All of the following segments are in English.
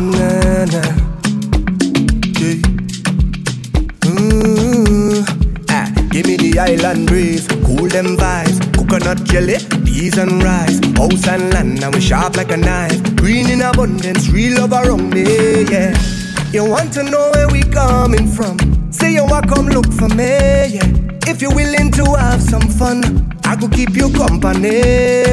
na na na. Yeah. Mm. Ah, give me the island breeze, cool them vibes, coconut jelly, peas and rice, house and land, and we sharp like a knife. Green in abundance, real love around me, yeah. You want to know where we coming from? Say you want come look for me, yeah. If you're willing to have some fun, I could keep you company.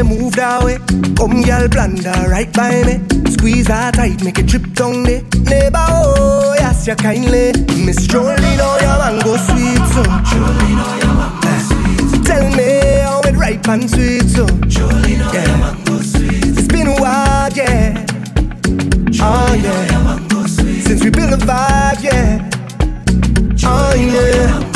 Move that way, eh? come girl, blunder right by me. Squeeze her tight, make it trip down there. Neighbor, oh, yes, you kindly. Miss Jolene, oh, your mango sweet, so. Jolene, oh, your mango sweet. Tell me how it ripe and sweet, so. Jolene, oh, yeah. your mango sweet. It's been a while, yeah. Ah, oh, yeah. Your mango sweet. Since we built a vibe, yeah. Ah, oh yeah, hey, yo,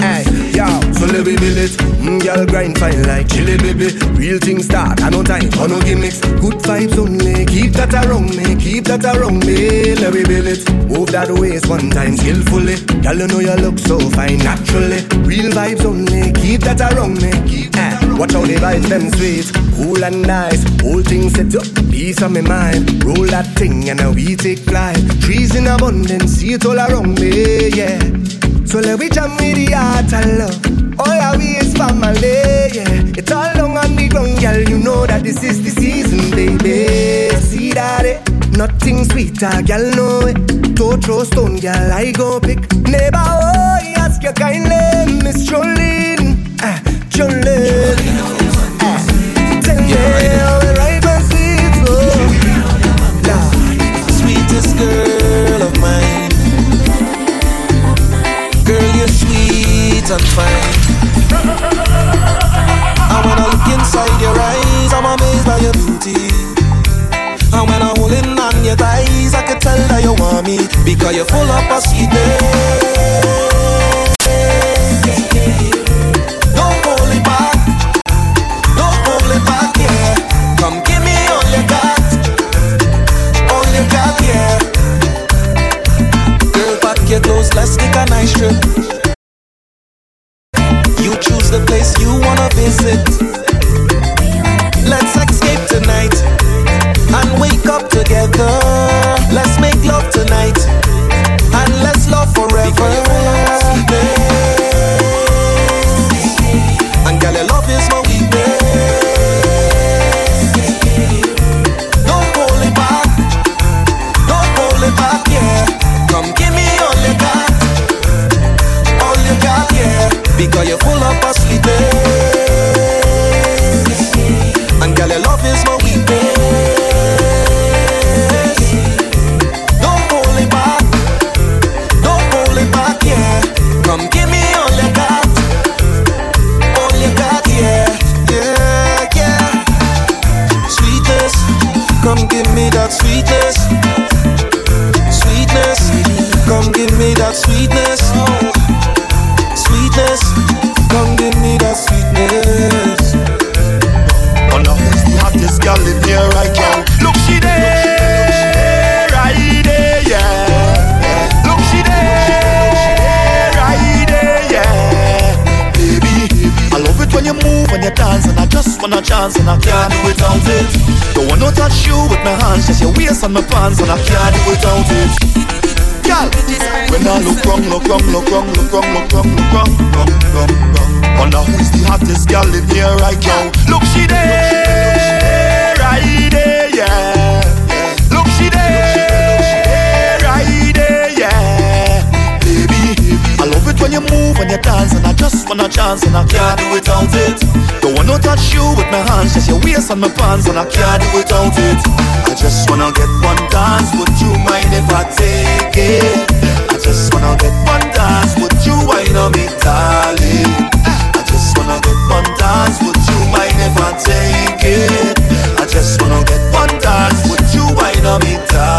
so let me build it. Mm, girl grind fine like chili baby. Real thing start, I no time for no gimmicks. Good vibes only, keep that around me, keep that around me. Let me build it. Move that waist one time skillfully. Girl, you know you look so fine naturally. Real vibes only, keep that around me. Keep that around Watch how the vibes them sweet, cool and nice. Whole thing set up, peace on my mind. Roll that thing and now we take flight. Trees in abundance, see it all around me, yeah. So let we jam with the heart and love. All our we is family, yeah. It's all long on the ground, girl. You know that this is the season, baby. See that it? Nothing sweeter, girl, know it. Don't throw stone, girl, I go pick. Neighbor, oh, he ask you kindly, Miss Jolene, ah, Jolene. Ah, tell me how and sweet, oh. Nah. Sweetest girl sweet and fine. And when I look inside your eyes, I'm amazed by your beauty. And when I'm holding on your thighs, I can tell that you want me because you're full of sweetness. Don't hold it back, don't hold it back, yeah. Come give me all you got, all you got, yeah. Girl, pack your let's take a nice trip. The place you wanna visit. Look wrong, look wrong, look wrong, look wrong, look wrong, wrong, wrong. Wonder who's the hottest girl in here right now? Look, she there, right there, yeah. Look, she there, right there, yeah. Baby, I love it when you move and you dance, and I just wanna chance, and I can't do without it. Don't wanna touch you with my hands, just your waist and my pants, and I can't do without it. I just wanna get one dance, would you mind if I take it? I just wanna get one dance, would you wine on me, darling? I just wanna get one dance, would you mind if I take it? I just wanna get one dance, would you wine on me, darling?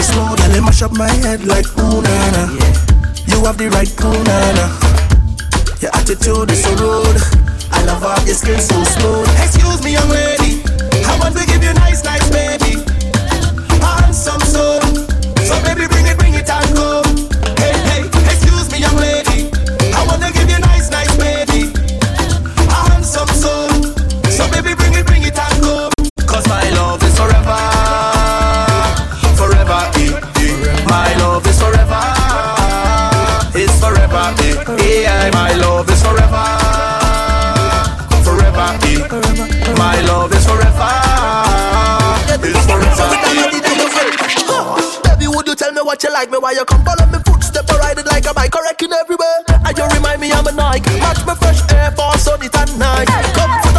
it slow, then they mash up my head like ooh nana. Yeah. You have the right cool nana. Your attitude is so rude. I love how your skin so smooth. Excuse me, young lady. I want to give you nice, nice baby. Handsome soul. So baby, bring it, bring it and come. My love is forever, forever. Eh. My love is forever. is forever. Eh. Baby, would you tell me what you like me Why you come follow me footstep or ride it like a bike or wrecking everywhere? And you remind me I'm a Nike. Match me fresh air for sunny tan night. Come.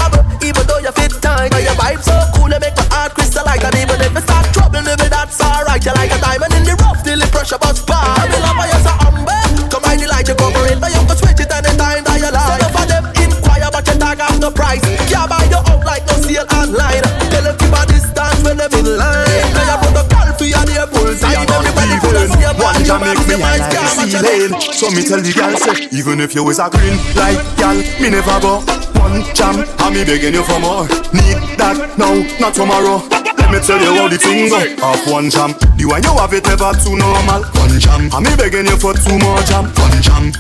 Even if you is a green light gal, me never go one jam. And me begging you for more. Need that now, not tomorrow. Let me tell you how the thing go. Off one jam, the one you have it never too normal. One jam, and me begging you for two more jam. One jam,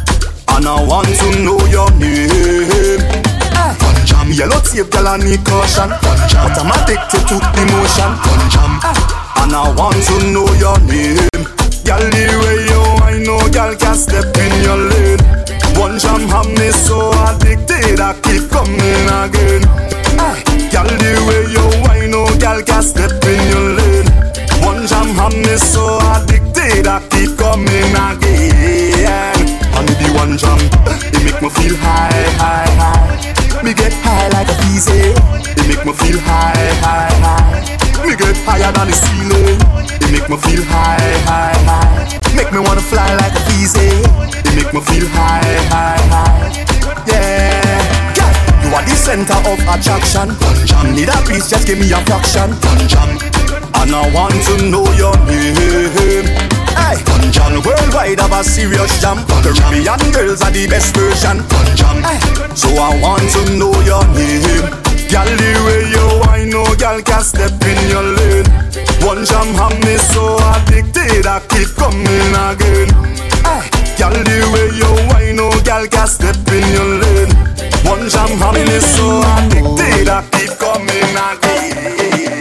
and I want to know your name. One jam, yellow tape, girl, I need caution. One jam, but I'm addicted to emotion. One jam, and I want to know your name. Girl, the way you I know, girl, can step in your lane. One jam have me so addicted, I keep coming again. Girl, the way you whine, oh, girl, can step in your lane. One jam have me so addicted, I keep coming again. And the one jam, eh, it make me feel high, high, high. Me get high like a easy. It make me feel high, high, high. Me get higher than the ceiling. It make me feel high, high, high. Make me wanna fly like a easy. Eh. You make me feel high, high, high. Yeah. Girl, you are the center of attraction. Need a piece, just give me a fraction. And I want to know your name. Hey, John worldwide have a serious jam. Caribbean girls are the best version. Hey, so I want to know your name. Girl, the way you whine, oh, no girl can step in your lane. One jam have me so addicted, I keep coming again. Girl, the way you whine, oh, no girl can step in your lane. One jam happiness so addicted, I keep coming again.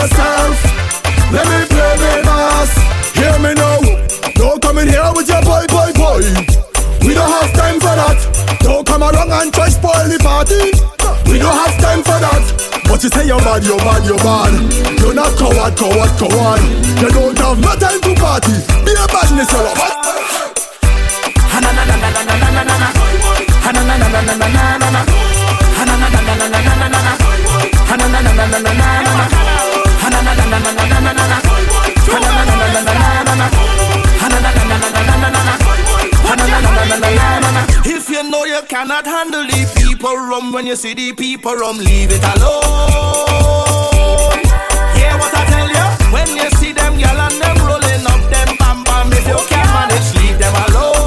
Yourself. Let me play me mass. Hear me now. Don't come in here with your boy, boy, boy. We don't have time for that. Don't come around and try spoil the party. We don't have time for that. But you say you're bad, you're bad, you're bad. You're not coward, coward, coward. You don't have no time to party. Be a badness, you're a bad. If you know you cannot handle the people rum when you see the people rum, leave it alone. Hear what I tell you? When you see them gyal and them rolling up them bam bam, if you can't manage, leave them alone.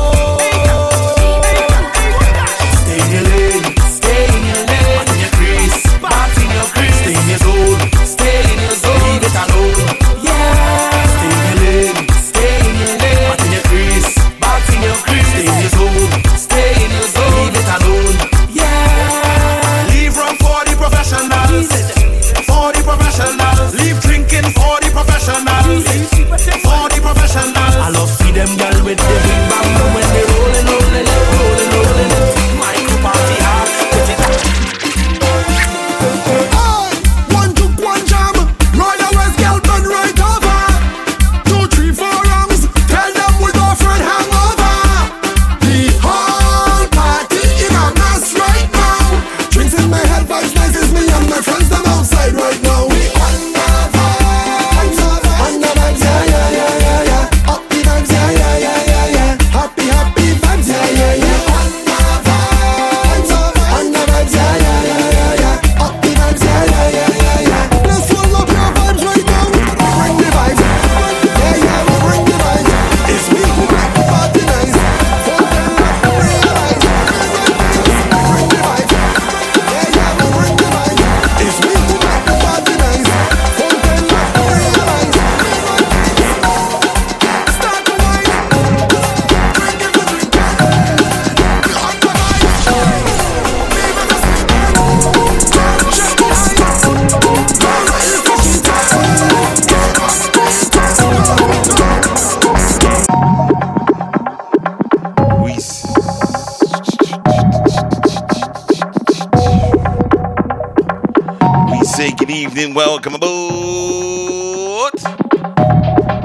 Evening, welcome aboard.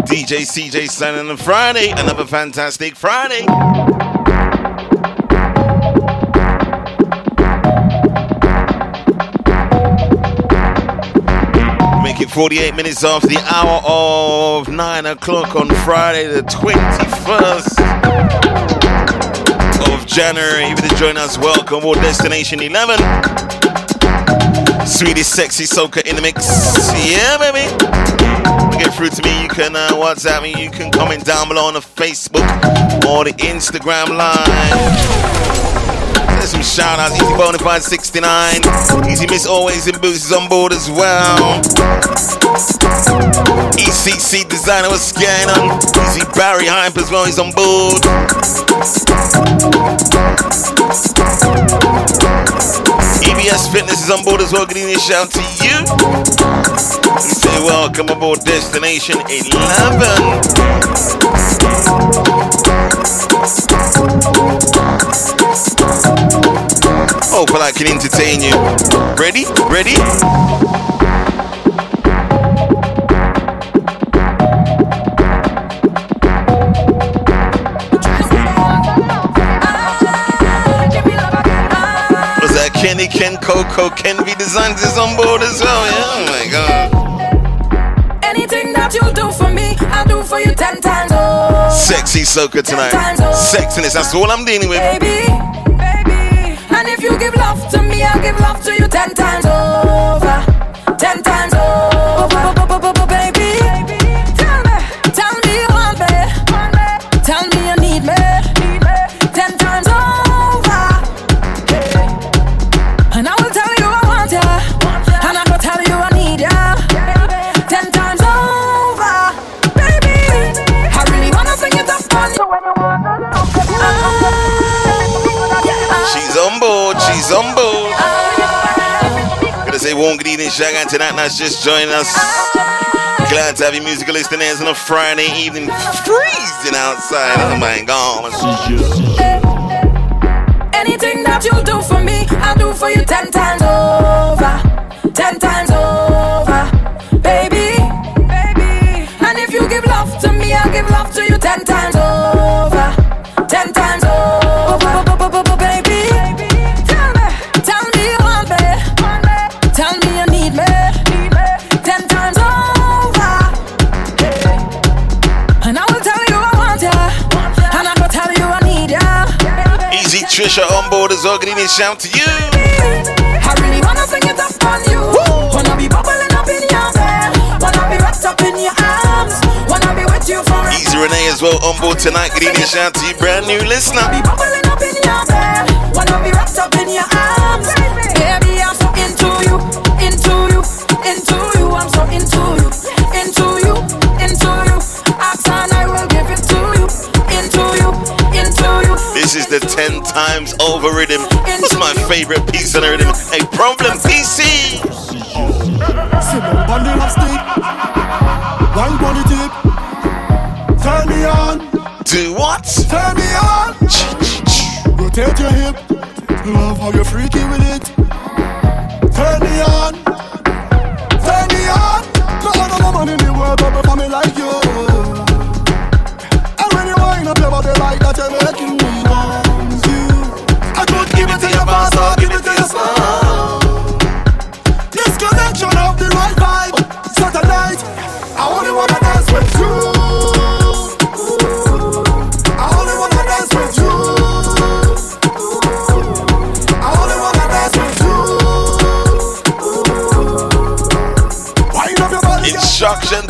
DJ CJ Sun on Friday, another fantastic Friday. Make it 48 minutes after the hour of 9 o'clock on Friday, the 21st of January. If you join us, welcome aboard Destination 11. Sweetest, sexy soca in the mix. Yeah, baby. Get through to me. You can uh, WhatsApp me. You can comment down below on the Facebook or the Instagram live. There's some shout outs. Easy Bonafide 69. Easy Miss Always in Boots is on board as well. ECC Designer was scanning on. Easy Barry Hype as well. He's on board. EBS Fitness is on board as well. Good evening, shout to you. We say welcome aboard Destination 11. Hope I can entertain you. Ready? Ready? Coco, Ken V Designs is on board as well? Yeah, oh my god. Anything that you do for me, I'll do for you ten times over. Sexy soca tonight. Oh. Sexiness, that's all I'm dealing with. Baby, baby. And if you give love to me, I'll give love to you ten times over. Ten times over. Baby, board. Gonna say one good evening, shout out to that that's just joining us. Glad to have you musical listeners on a Friday evening, freezing outside. Oh my god. Anything that you do for me, I'll do for you ten times over. Ten times over. Baby, baby. And if you give love to me, I'll give love to you ten times Trisha on board as well. Good evening, shout to you. I really wanna sing it up on you. Wanna be bubbling up in your bed. Wanna be wrapped up in your arms. Wanna be with you forever. Easy Renee as well on board tonight. Good evening, shout to you, brand new listener. Be bubbling up in your bed. Wanna be wrapped up in your arms. Baby, This is the 10 times over rhythm. What's my favorite piece on the rhythm? A problem PC. Sit down, bundle of. One body tip. Turn me on, Do what? turn me on. Rotate your hip. Love how you're freaky with it.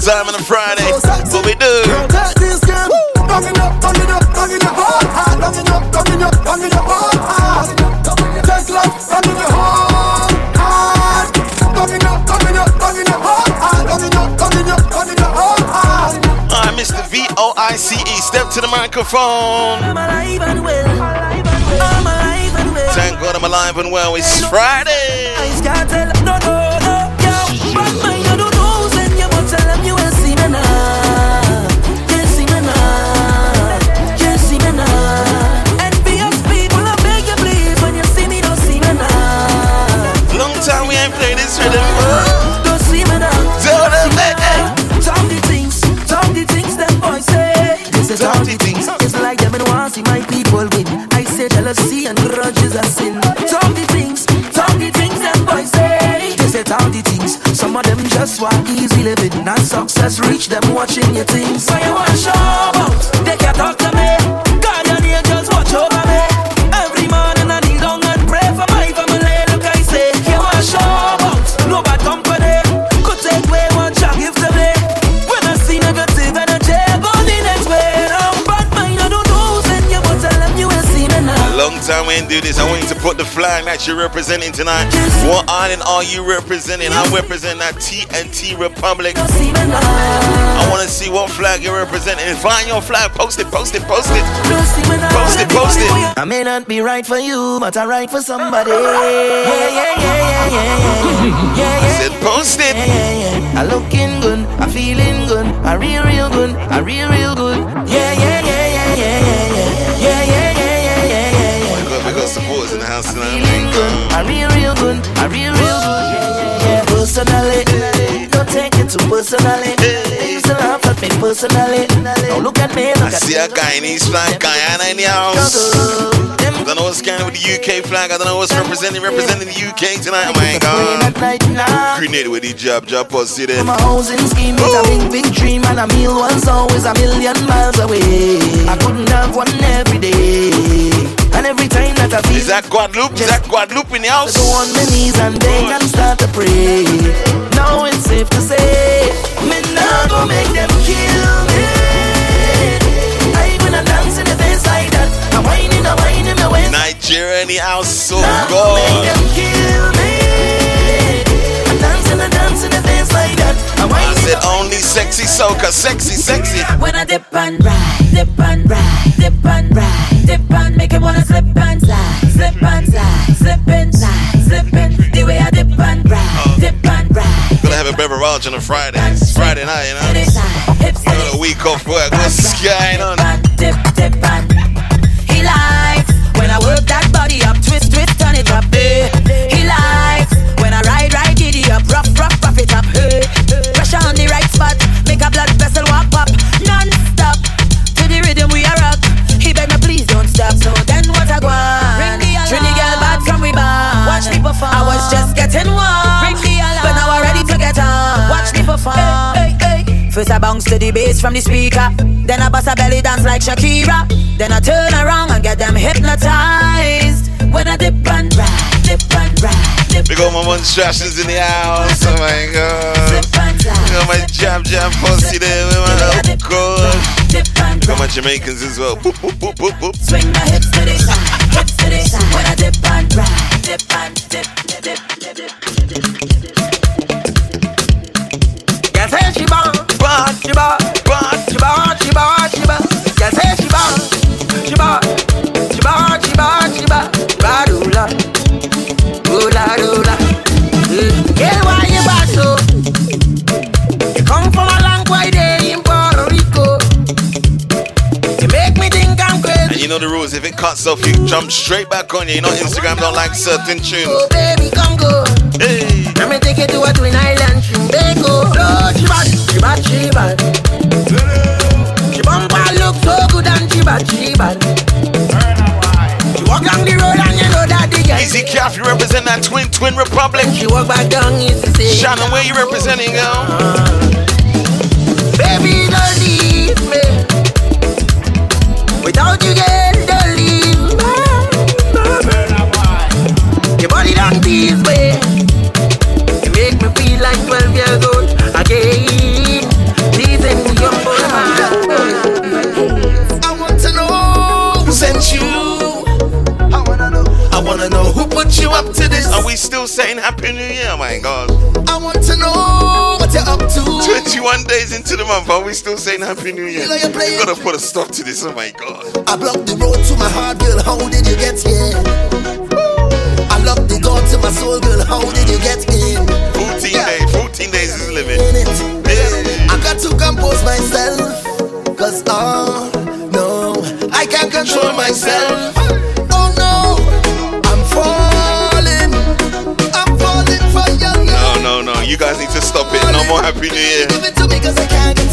Time on a Friday. What we do? Girl, take this game. Bang it up, bang it up, bang it up, hard, hard. Bang it up, bang it up, bang it up, hard, hard. Take love, bang it up, hard, hard. Bang it up, bang it up, bang it up, hard, hard. Bang it up, bang it up, bang it up, hard, hard. Alright, Mr. V O I C E. Step to the microphone. I'm alive and well. I'm alive and well. Thank God I'm alive and well. It's Friday. I can't tell. No, no, this rhythm. Don't see me now. Tell them, hey, hey. Talk the things, talk the things them boys say. This is all the things. It's like them and want see my people win. I say jealousy and grudges sin. Talk the things, talk the things them boys say. They say the things. Some of them just want easy living. Not success reach them watching your things. So you want show about? The flag that you're representing tonight. What island are you representing? I'm representing that TNT Republic. Don't see me now. I want to see what flag you're representing. Find your flag. Post it, post it, post it. Don't see me now. Post it, post it. I may not be right for you, but I'm right for somebody. Yeah, yeah, yeah, yeah, yeah, yeah, yeah. Said post it. Yeah, yeah, yeah. I looking good, I feeling good, I real, real good, I real, real good. Yeah, tonight. Feeling good, I real, real good. I real, real good. Yeah, yeah, yeah. Personally, don't take it too personally. They used to laugh at me personally. Now look at me, look I at see me. a guy in East Flag, Guyana in the house. I don't know what's going with the UK flag. I don't know what's representing representing the UK tonight. Oh my God. Grenade with the job, job pussy there. My housing scheme is a big, big dream, and a meal was always a million miles away. I couldn't have one every day, and every time that I feel Is that Guadeloupe? Is that Guadeloupe in the house? I go on my knees and beg and start to pray. Now it's safe to say, me nah go make them kill me. I gonna dance in the face like that, I'm whining, I'm whining my waist. Nigeria in the house, so go make them kill me. I dance and I dance in the face like that, I'm I said only sexy soca, sexy, sexy. When I dip and ride, dip and ride, a on a Friday. It's Friday night, you know. Hips Got a week off work. What's going on? Dip, dip he likes when I work that body up, twist, twist, turn it up. Eh. He likes when I ride, ride, giddy up, rough, rough, rough it up. Hey. Pressure on the right spot, make a blood vessel walk up, non-stop to the rhythm we are rock. He beg me please don't stop. So then what I go on? Ring the alarm. Trini girl bad from we band. Watch me perform. I was just getting warm. Watch me perform. Hey, hey, hey. First I bounce to the bass from the speaker. Then I bust a belly dance like Shakira. Then I turn around and get them hypnotized. When I dip and ride, dip and ride, dip We got my monstrations in the house. Oh my god. dip and slide. We got my jam jam pussy there. We want to Dip good. and dip We got my. Jamaicans as well. Boop, boop, boop, boop, boop. Swing my hips to the side, hips to the side. When I dip and ride, dip and dip, dip, dip, dip, dip. She bad, bad, she bad, she bad, she bad. Girl say she bad, she bad, she bad, she bad, she bad. Bad ooh la, ooh la, ooh la. Girl, why you bad so? You come from a long way day in Puerto Rico. You make me think I'm And you know the rules. If it cuts off, you jump straight back on you. You know Instagram don't like certain tunes. Oh baby, come go. Hey. Let me take you to a twin island. Oh, she bad, she bad, she bad. She bumper look so good and she bad, she bad. She walk down the road and you know that the girl. Easy Calf, you represent that twin twin republic. She walk back down, you see. say, Shannon, where you representing, girl? Baby, don't leave me. Without you, girl, don't leave me. Your body don't tease me. Like 12 years old again. Teasing me, young boy, I want to know who sent you. I wanna know. I wanna know who put you up to this. Are we still saying Happy New Year? Oh my God. I want to know what you're up to. 21 days into the month, are we still saying Happy New Year? You know you're playing. We gotta put a stop to this. Oh my God. I blocked the road to my heart, girl. How did you get here? I locked the door to my soul, girl. How did you get in? 14 Yeah. days. is limit. Hey. I got to compose myself. Cause oh no, I can't control myself. Oh no, I'm falling. I'm falling for your love. No, no, no. You guys need to stop it. No more Happy New Year. Give it to me cause I can't get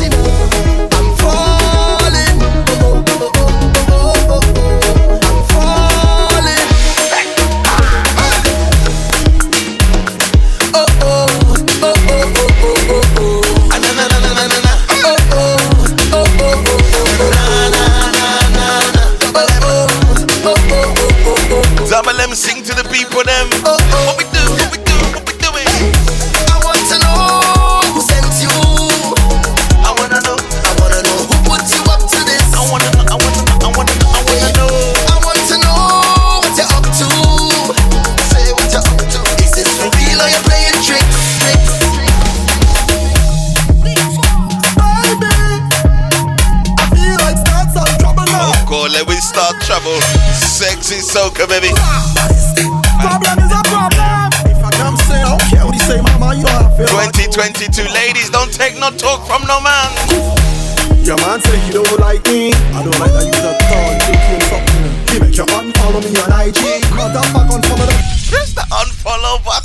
Baby. Problem is a problem. If I come say, don't say, mama, you don't 2022, ladies, don't take no talk from no man. Your man say you don't like me. I don't like that you the call. You feel something. He make your unfollow me on IG. Motherfucker, unfollow the. Press the unfollow button.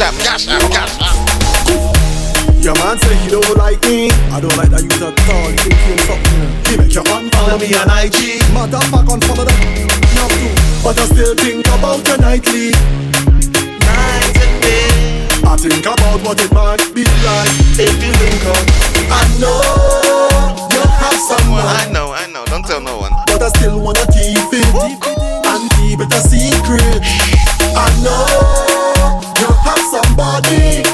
Cash app, cash app, cash app. Your man say he don't like me. I don't like that you at all. Think you fuck me. He make your unfollow me on IG. Motherfucker, unfollow that. No clue, but I still think about you nightly. Night and day. I think about what it might be like if you think of. I know you have someone. I know, I know. Don't tell no one. But I still wanna keep it and keep it a secret. I know body,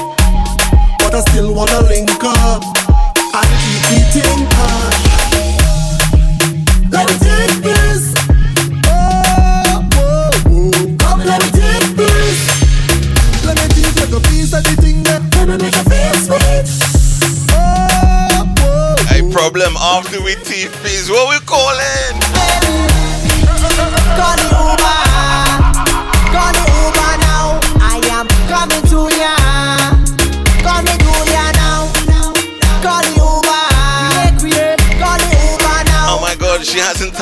but I still wanna link up and keep eating cash. Let me take this. Oh, oh, oh! Come, let me take this. Let me take like a piece of the thing that let me make a feel sweet. Oh, whoa, whoa. Problem after we teeth is what we call.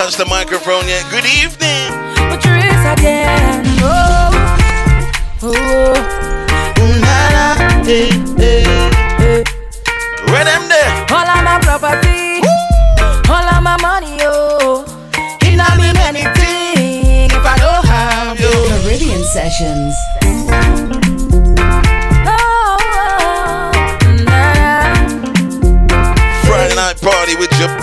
Touch the microphone yet. Good evening. Patrice again. Oh, oh. Ooh, nah, nah. Hey, hey, hey. Where there? All of my property. Woo. All of my money, oh. It not mean anything if I don't have you. Caribbean Sessions. Oh, oh, oh, Friday night party with your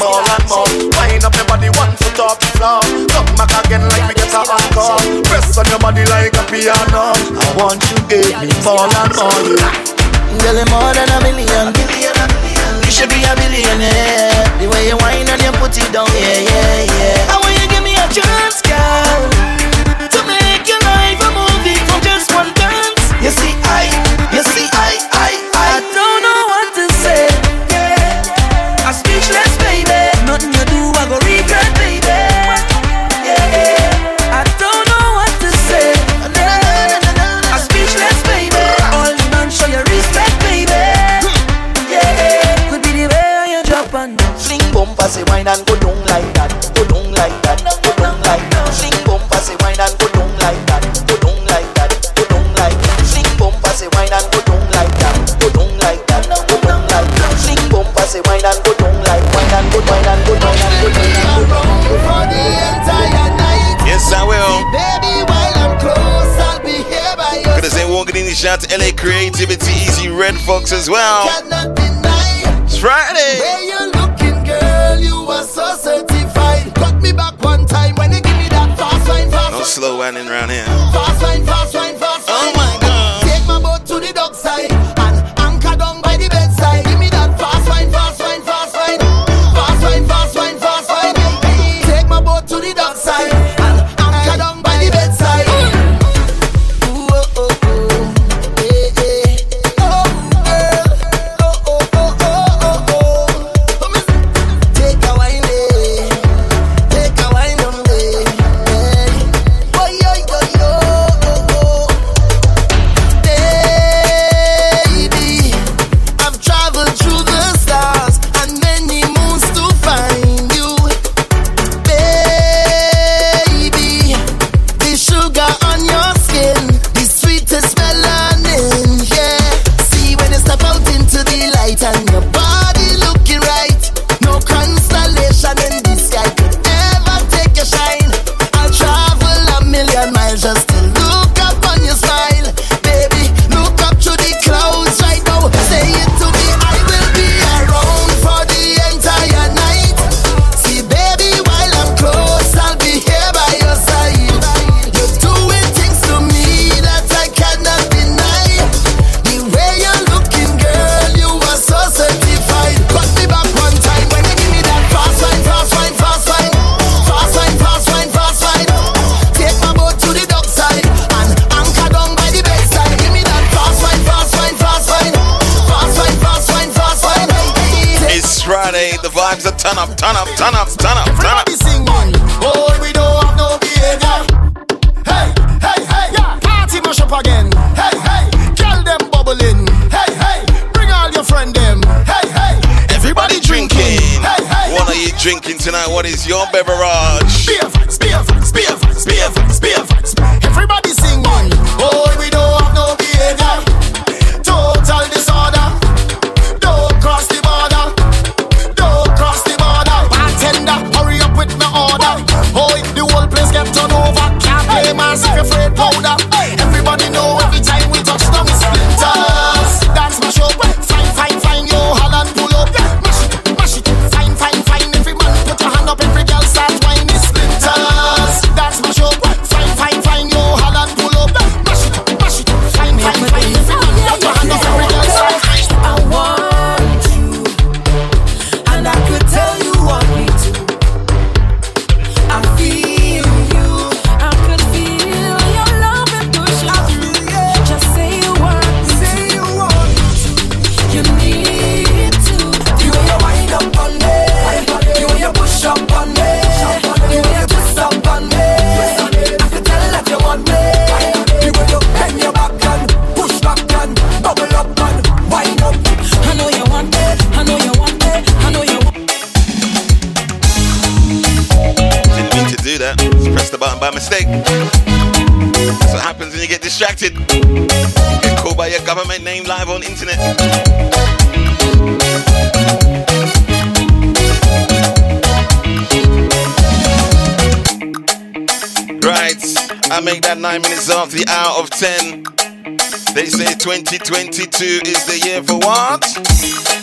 more and more. Wind up your body one foot off the floor. Knock back again like me get a encore. Press on your body like a piano. I want you give me more and more. Yeah. Girl, more than a million. You should be a billionaire. The way you whine and you put it down, yeah, yeah, yeah. LA Creativity, Easy Red Fox as well. It's Friday. Where you looking, girl? You are so certified. Got me back one time when they give me that fast line, fast No slow winding around here. Fast line, fast line. what is your beverage? Say 2022 is the year for what?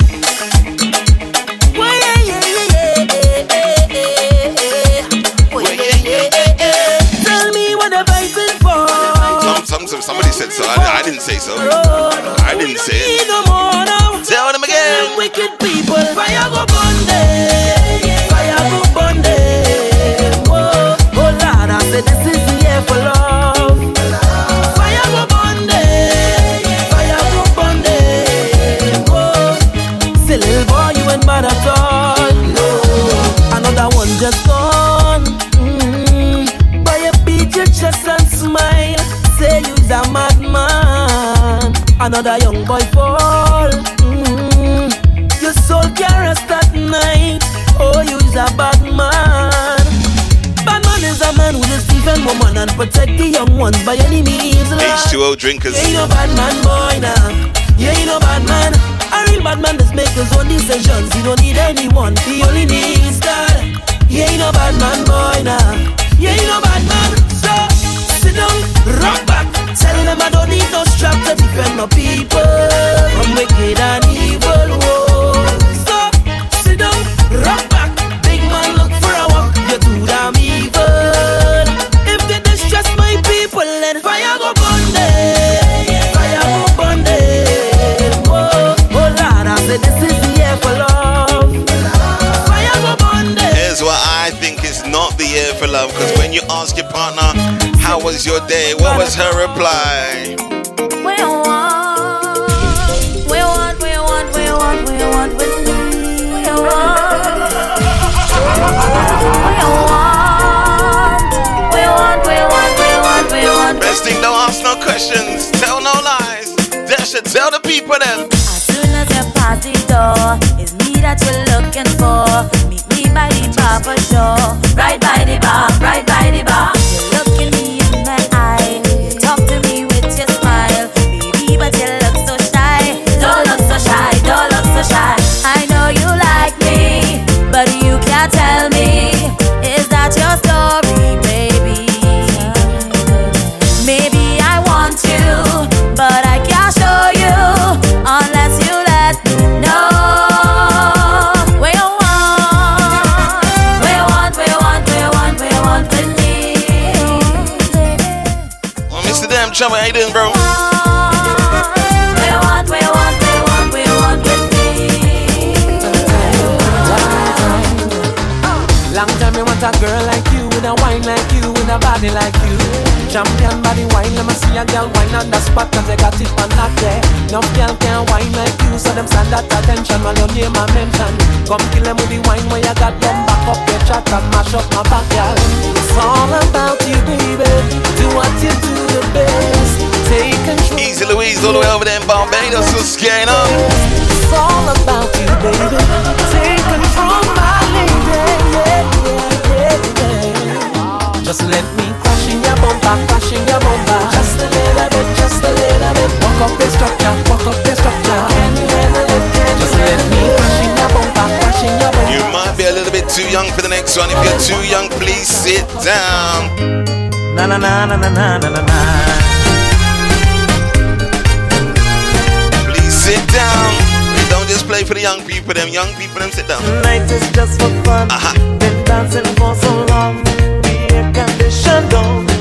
Young ones by any means. Lord. H2O drinkers. You ain't no bad man, boy, now. You ain't no bad man. A real bad man just make his own decisions. He don't need anyone. He only needs God. You ain't no bad man, boy, now. You ain't no bad man. So sit down, rock back. Tell them I don't need no strap to defend my people from wicked and evil. Whoa. For love. Because when you ask your partner, how was your day? What was her reply? We want, we want, we want, we want, we want. We want, we want, we want, we want, we want, we want. Best thing, don't ask no questions. Tell no lies. Dash should tell the people then. As soon as you pass the door, it's me that you're looking for. Right by the bar, right by the bar. We want with me. Long time me want a girl like you with a wine like you with a body like you. Champion body wine, let me see a girl wine on the spot cause they got it on that day. No girl can wine like you, so them stand at attention while your name I mention. Come kill them with the wine where you got them back up your chat and mash up my backyard. It's all about you, baby. Do what you do the best. Take control. Easy Louise, all the way over there in Barbados. What's going on? It's all about you, baby. Take control, my lady. Yeah, yeah. Just let me crash in your bumper, crash in your bumper. Just a little bit, just a little bit. Walk up the structure, walk up the structure. Can you handle it? Can just you let me crash in your bumper, crash in your bumper. You might be a little bit too young for the next one. If you're too young, please sit down. Na na na na na na na na. Please sit down. We don't just play for the young people. Them young people, them sit down. Night is just for fun. Uh-huh. Been dancing for so long. 你煽动。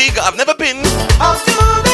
Antigua. I've never been.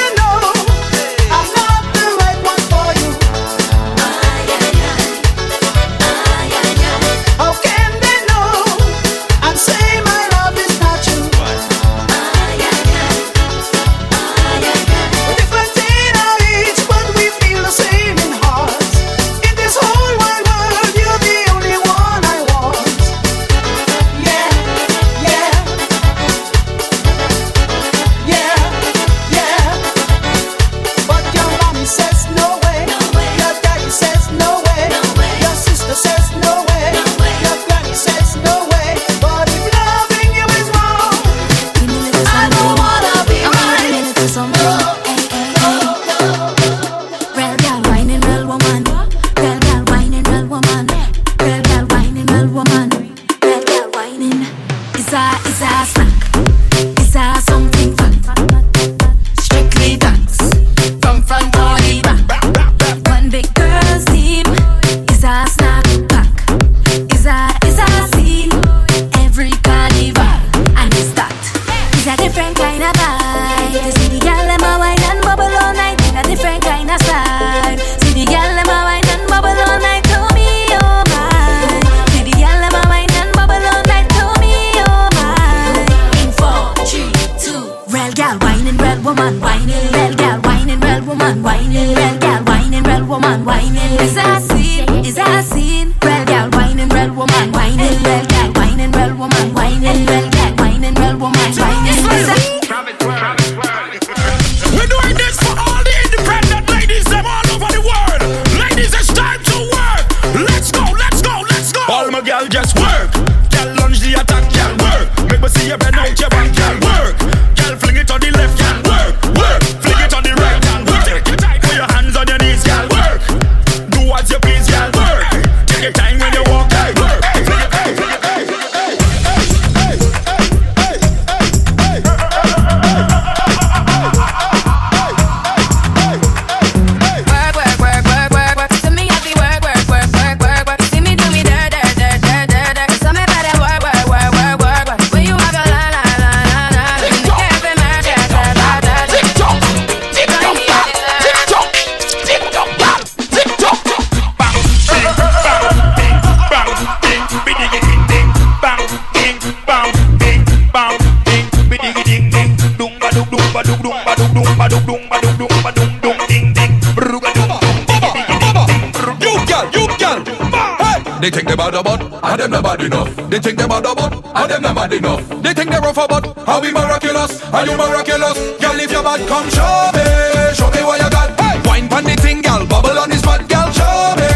Bad enough. They think they're rough about, how we miraculous, and you miraculous. Girl, if you're bad, come show me, show me what you got. Hey, wine pon the thing, girl, bubble on this spot, girl, show me,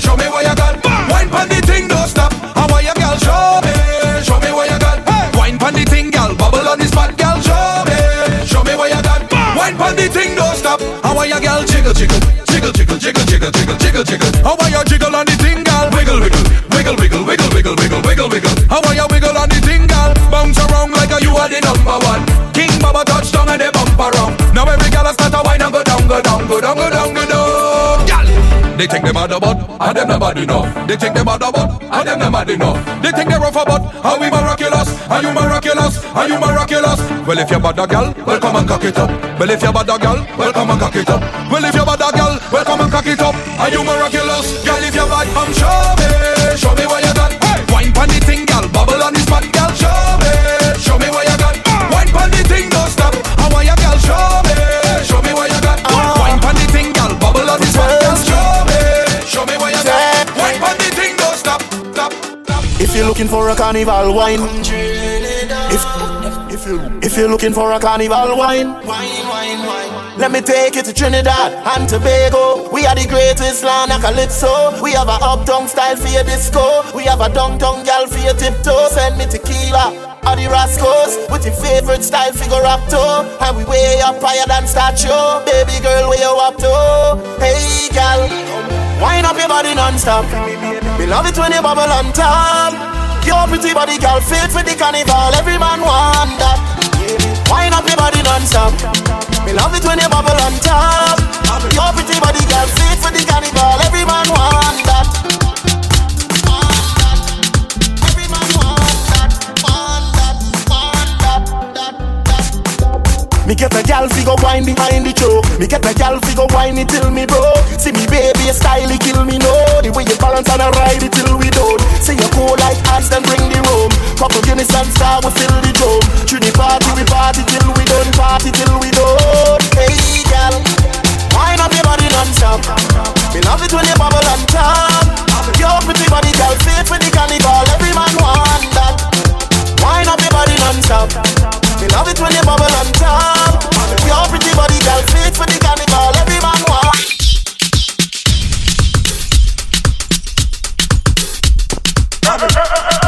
show me what you got. Wine pon the thing, don't stop. How are you, girl, show me, show me what you got. Hey, wine pon the thing, girl, bubble on this spot, girl, show me, show me what you got. Wine pon the thing, don't stop. How are you, girl, jiggle, jiggle, jiggle, jiggle, jiggle, jiggle, jiggle, jiggle, jiggle. How are you, jiggle on the go down, go down, go down, go down. Girl. They think they mad about, and them not bad enough. They think they mad about, and them not mad enough. They think they rough about, how we miraculous, are you miraculous, are you miraculous? Well if you're bad a gal, well come and cock it up. Well if you're bad a gal, well come and cock it up. Well if you're bad a gal, well come and cock it up. Are you miraculous, gal? If you're bad, come show looking for a carnival wine, if if you if you're looking for a carnival wine, let me take you to Trinidad and Tobago. We are the greatest land of calypso. We have a uptown style for your disco. We have a downtown gal for your tiptoe. Send me tequila. Or the Rascals with your favorite style figure up to And we way up higher than statue Baby girl, where you up to? Hey gal, wind up your body non-stop We love it when you bubble on top Your pretty body girl fit for the carnival. Every man want that. Wind up your body non-stop. Me love it when you bubble on top. Your pretty body girl fit for the carnival. Every man want that Me get a gal fi go wine behind the choke. Me get a gal fi go wine it till me broke. See me baby, style it kill me no. The way you balance and I ride it till we don't. Say you cool like ice, then bring the room. Couple and star, we fill the drum. Through the party, we party till we done. Party till we done. Hey gal, wine up your body non-stop. Me love it when you bubble on top. Your pretty body, gal, fit for the carnival. Every man want that. Wine up your body non-stop. Love it when you bubble on top. Your pretty body, gal, fit for the carnival. Every man want. special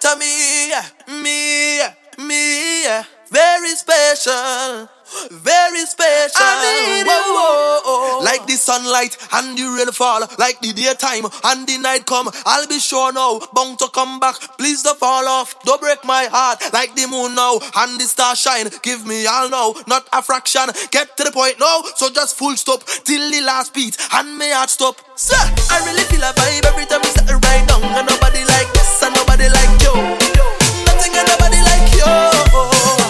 me, me, the like the daytime and the night come. I'll be sure now, bound to come back. Please don't fall off, don't break my heart. Like the moon now and the star shine. Give me all now, not a fraction. Get to the point now, so just full stop till the last beat and my heart stop. Sir, I really feel a vibe every time we set it right down. And nobody like this and nobody like you. Nothing and nobody like you.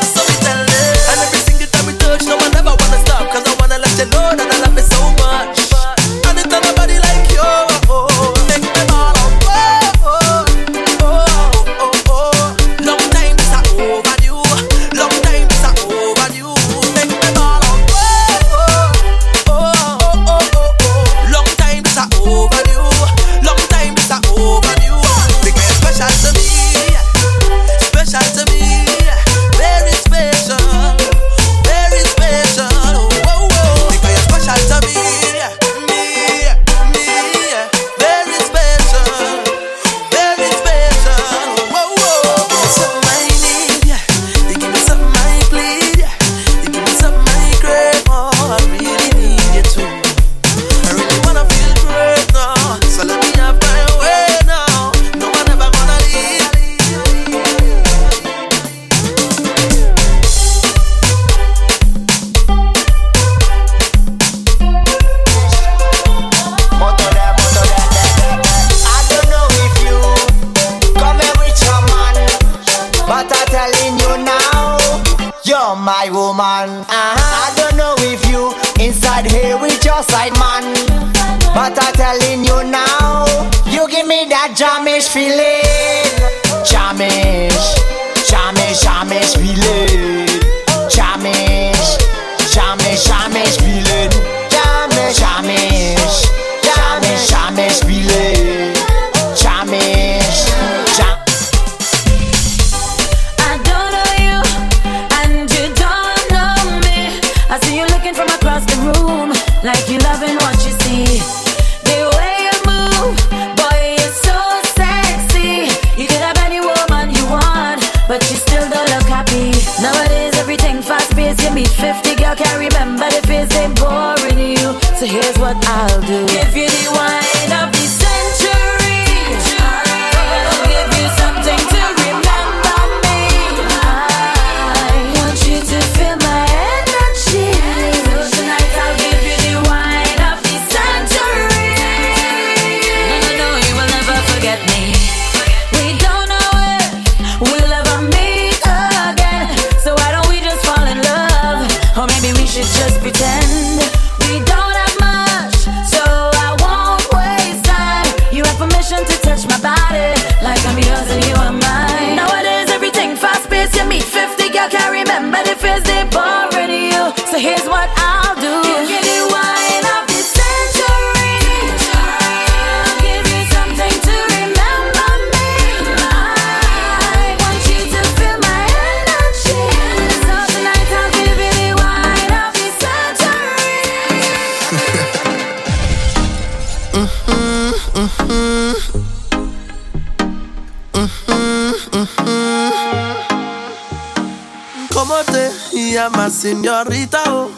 Llamas, señorita? Oh,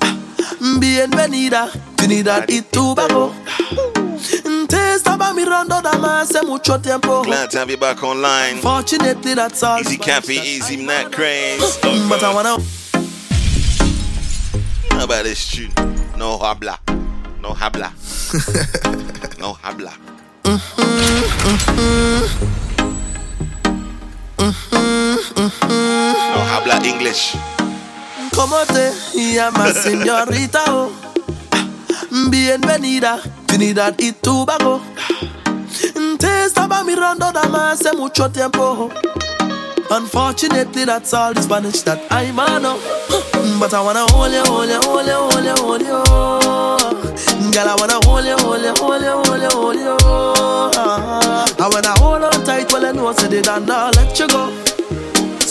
ah, bienvenida, Trinidad y Tobago. Te estaba mirando dama hace mucho tiempo. Glad to have you back online. Fortunately, that's all. Easy Cafe, Easy Nut Craze. But I wanna. How about this tune? No habla. No habla. no habla. No habla English. ¿Cómo te llamas, señorita? Oh, bienvenida, Trinidad y Tobago. Te estaba mirando dama hace mucho tiempo. Unfortunately, that's all the Spanish that I know. But I wanna hold you, hold you, hold you, hold you, hold you. Girl, I wanna hold you, hold you, hold you, hold you, hold you. I wanna hold on tight while I know say they done not let you go.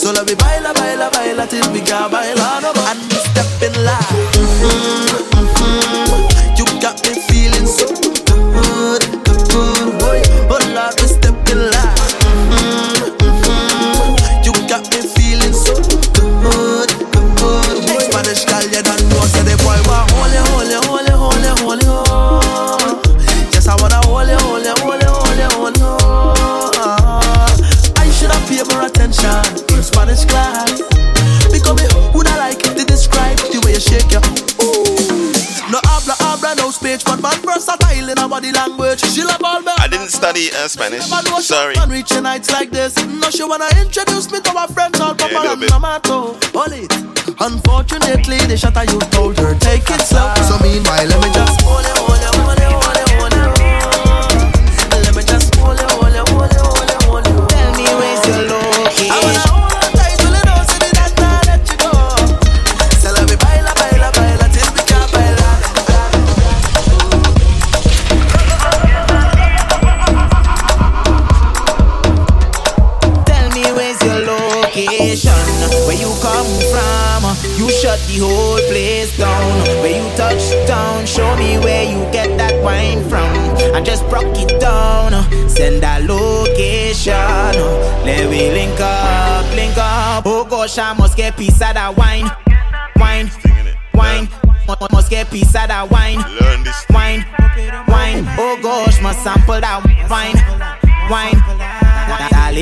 So let me baila, baila, baila till we can baila no more. And we step in line. Mm-hmm, mm-hmm. You got me feeling so shake your ooh. No habla, habla, no speech, but man versatile in a body language. She love all me. I didn't study uh, Spanish. Sorry. Man reaching nights like this. No, she wanna introduce me to her friends all Yeah, a Papa little and bit. Mamato. Hold it. Unfortunately, the shot I you told her take it slow. So meanwhile, let me just hold it, hold hold it, the whole place down. Where you touch down, show me where you get that wine from. I just broke it down. Send that location. Let me link up, link up. Oh gosh, I must get piece of that wine, wine, wine. Mu- Must get piece of that wine, wine, wine. Oh gosh, must sample that wine, wine. Tell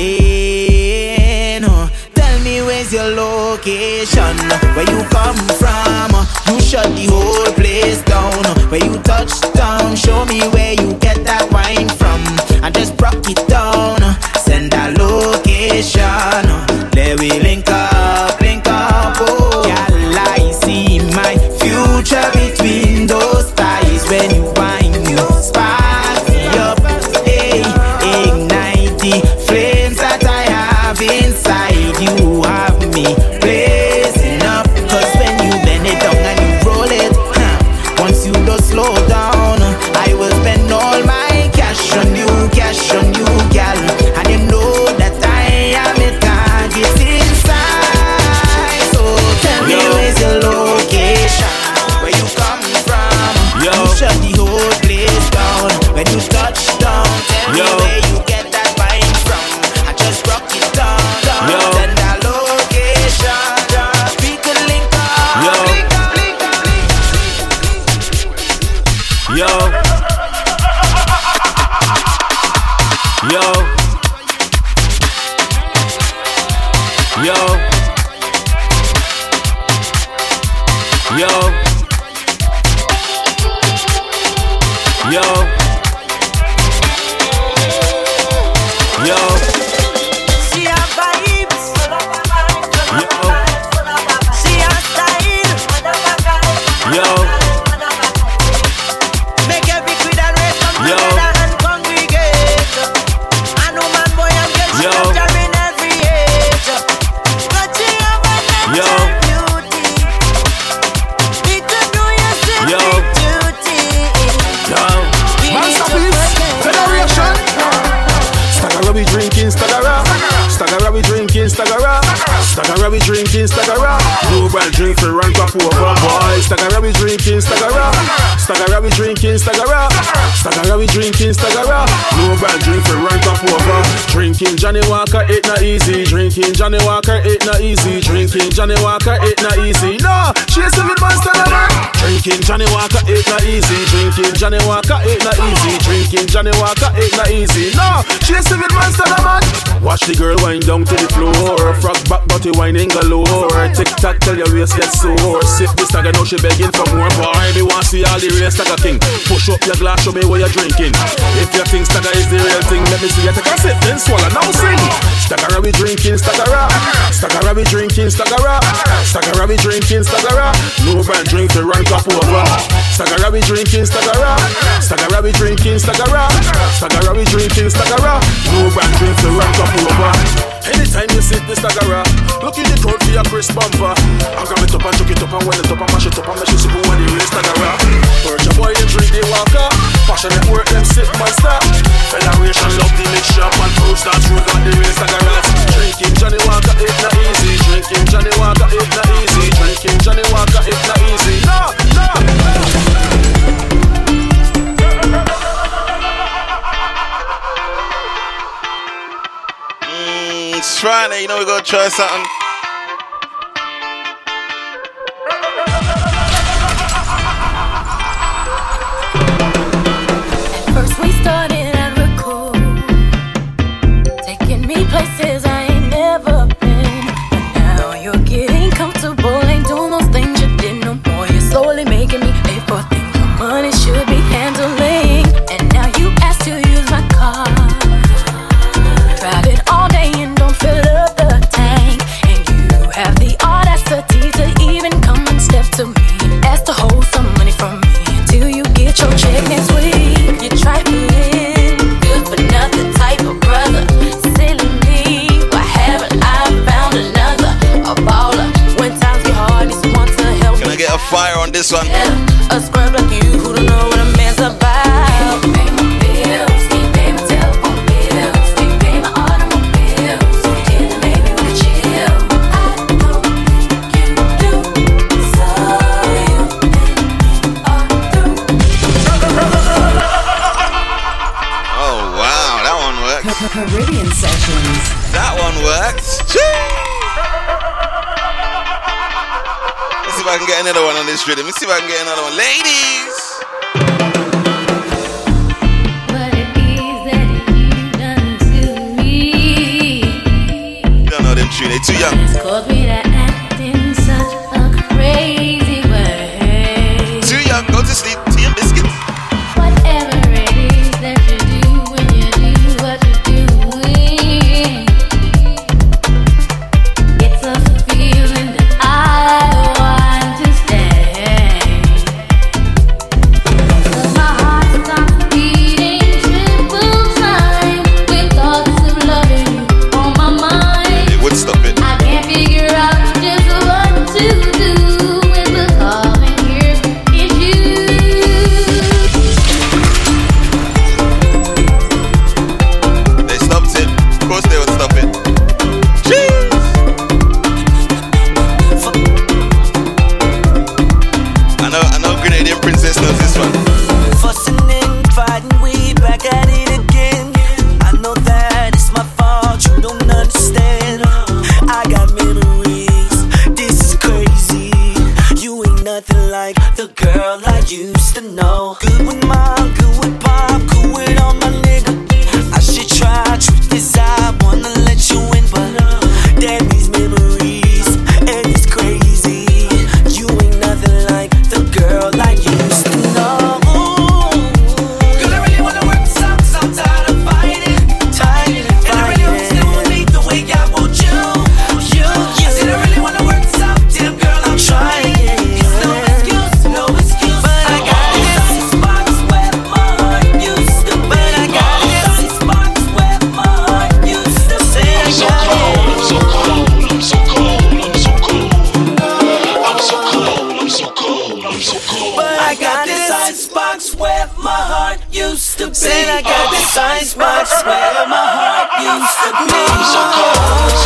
me where's your location, where you come from. You shut the whole place down. Where you touch down, show me where you get that wine from. I just broke it down. Send that location. Let we link we drink drinking Stagara. Global drink for rank up over boy. Stagger we drinking, stagger Stagger we drinking, stagger Stagger we drinking, stagger No bad drink for run pop over. Drinking Johnnie Walker, it not easy. Drinking Johnnie Walker, it not easy. Drinking Johnnie Walker, it not easy. No, chasing with monster man. Drinking Johnnie Walker, it not easy. Drinking Johnnie Walker, it not easy. Drinking Johnnie Walker, it not easy. No, chasing with monster man. Watch the girl wind down to the floor. Frog back, body whining galore. Tick tock, tell your waist get sore. Sip this stagger, now she begging for more. Boy, me want see all the race stagger king. Push up your glass, show me what you're drinking. If you think stagger is the real thing, let me see you take a sip, then swallow. Now sing. Stagger we drinking, stagger Stagger we drinking, stagger Stagger we drinking, stagger No bad drink to run top over. Stagger we drinking, stagger Stagger we drinking, stagger Stagger we drinking, stagger No bad drink to run top over. Anytime you sit this stagger look in the crowd for your Chris bumper. I grab it up and chuck it up and well it up and mash it up and mash it up when the race stagger Urge your boy, them drink the walker. Passionate work, them sit monster. Federation love the mixture and proof that true got the race stagger Drinking Johnnie Walker, it not easy. Drinking Johnnie Walker, it not easy. Drinking Johnnie Walker, it not easy. No, no. It's Friday, you know we gotta try something. To me ask to hold some money from me until you get your check next week. You trifling, good for nothing type of brother. Silly me, why haven't I found another? A baller. When times get hard, to help Can I get a fire on this one? a rhythm. Let's see if I can get another one. Ladies! To be. Said I got this icebox where my heart used to be. So cold,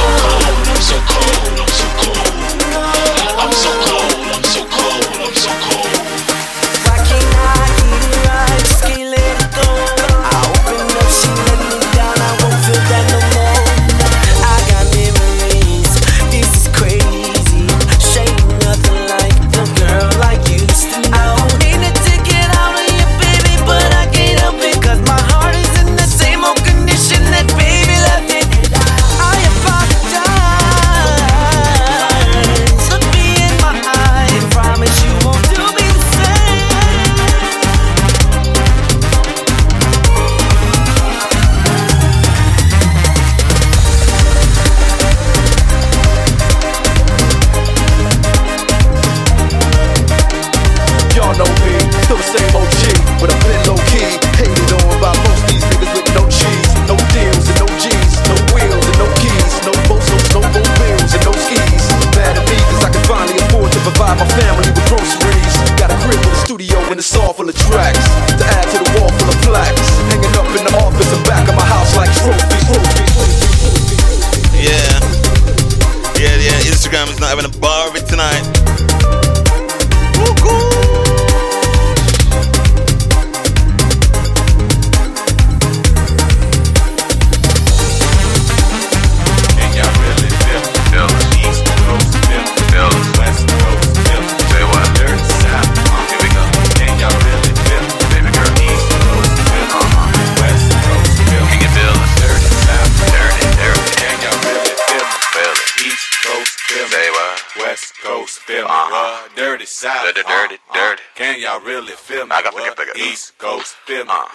Uh,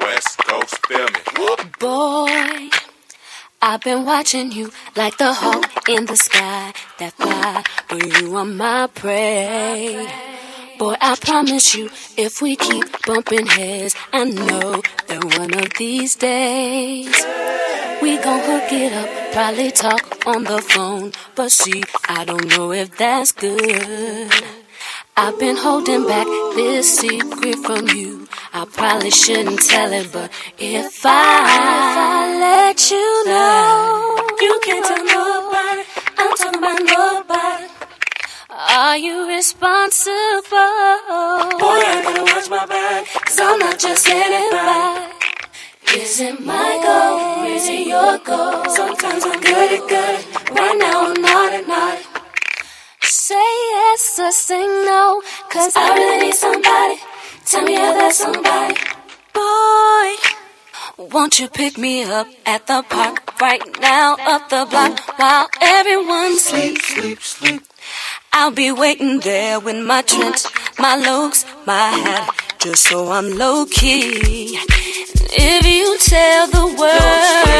West Coast feel Boy, I've been watching you like the hawk in the sky that fly, but you are my prey. Boy, I promise you, if we keep bumping heads, I know that one of these days we gon' hook it up. Probably talk on the phone, but see, I don't know if that's good. I've been holding back this secret from you. I probably shouldn't tell it, but if I, if I let you know, you can't tell nobody. I'm talking about nobody. Are you responsible? Boy, I gotta watch my back, cause I'm not just anybody. Is it my goal? Is it your goal? Sometimes I'm good at good. Right now I'm not at not say yes or say no. Cause I really need somebody. Tell me if there's somebody. Boy, won't you pick me up at the park right now, up the block, while everyone sleeps? Sleep, sleep, sleep. I'll be waiting there with my trench, my looks, my hat, just so I'm low key. If you tell the world.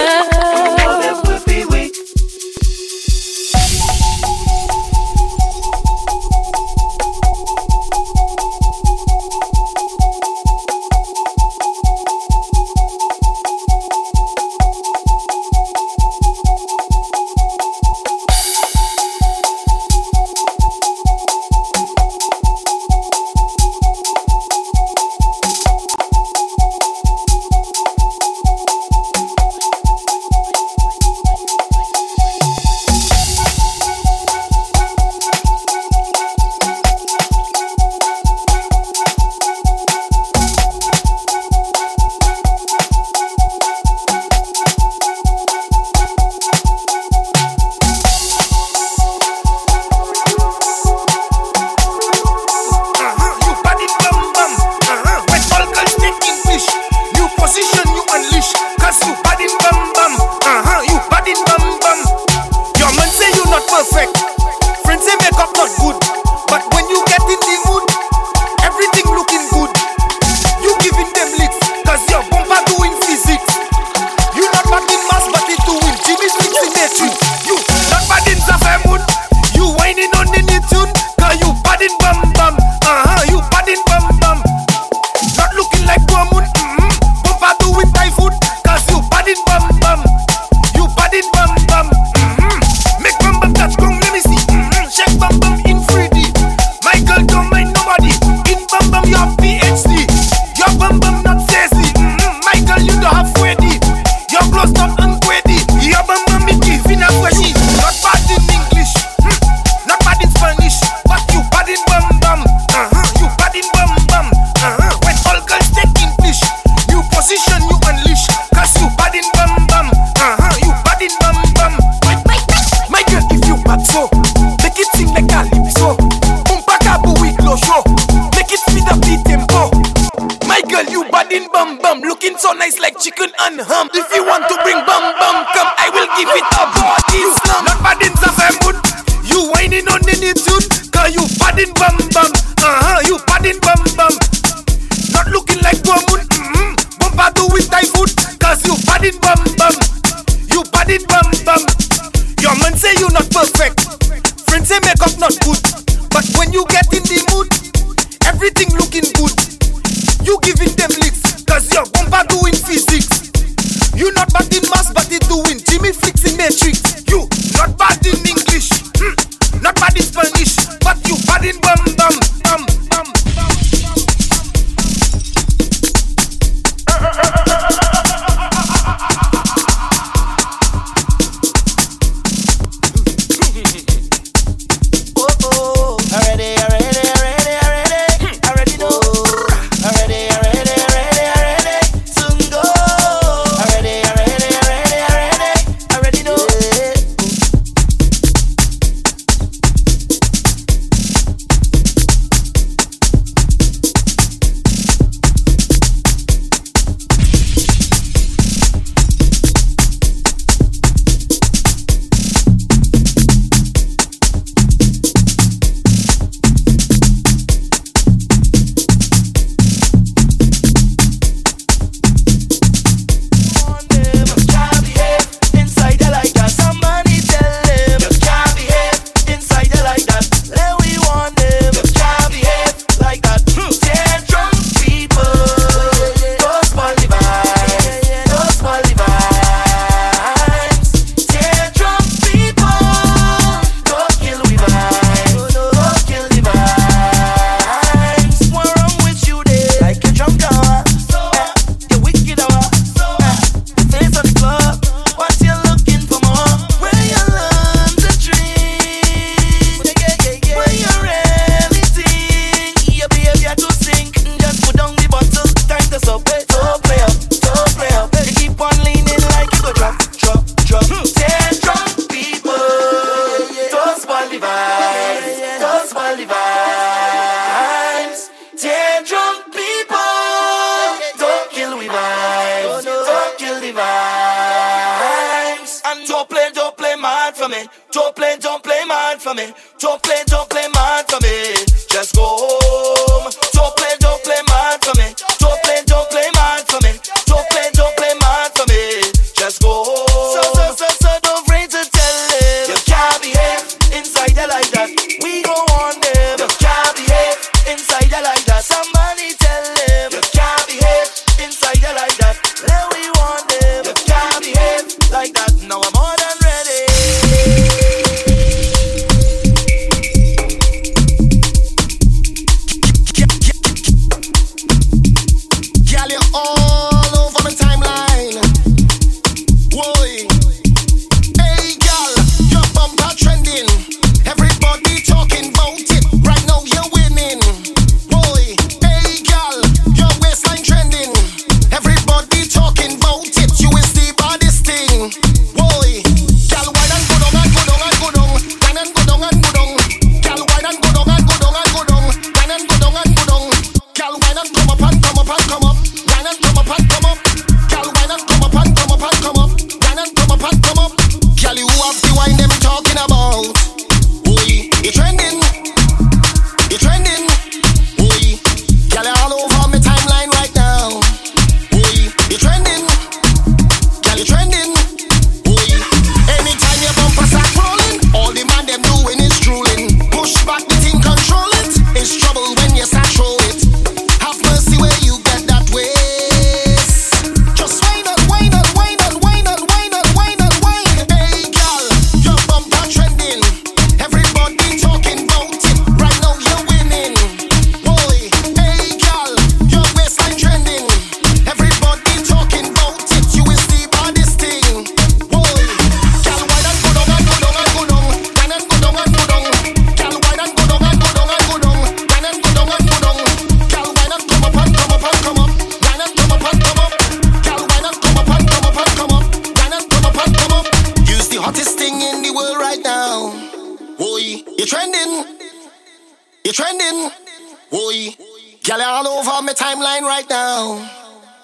down.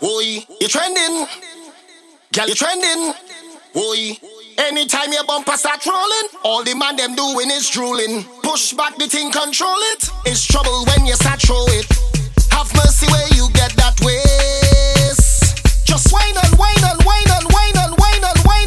You trending. Girl, you trending. Boy, anytime your bumper start rolling, all the man them doing is drooling. Push back the thing, control it. It's trouble when you start throw it. Have mercy where you get that waste. Just whine and whine and whine and whine and whine and whine.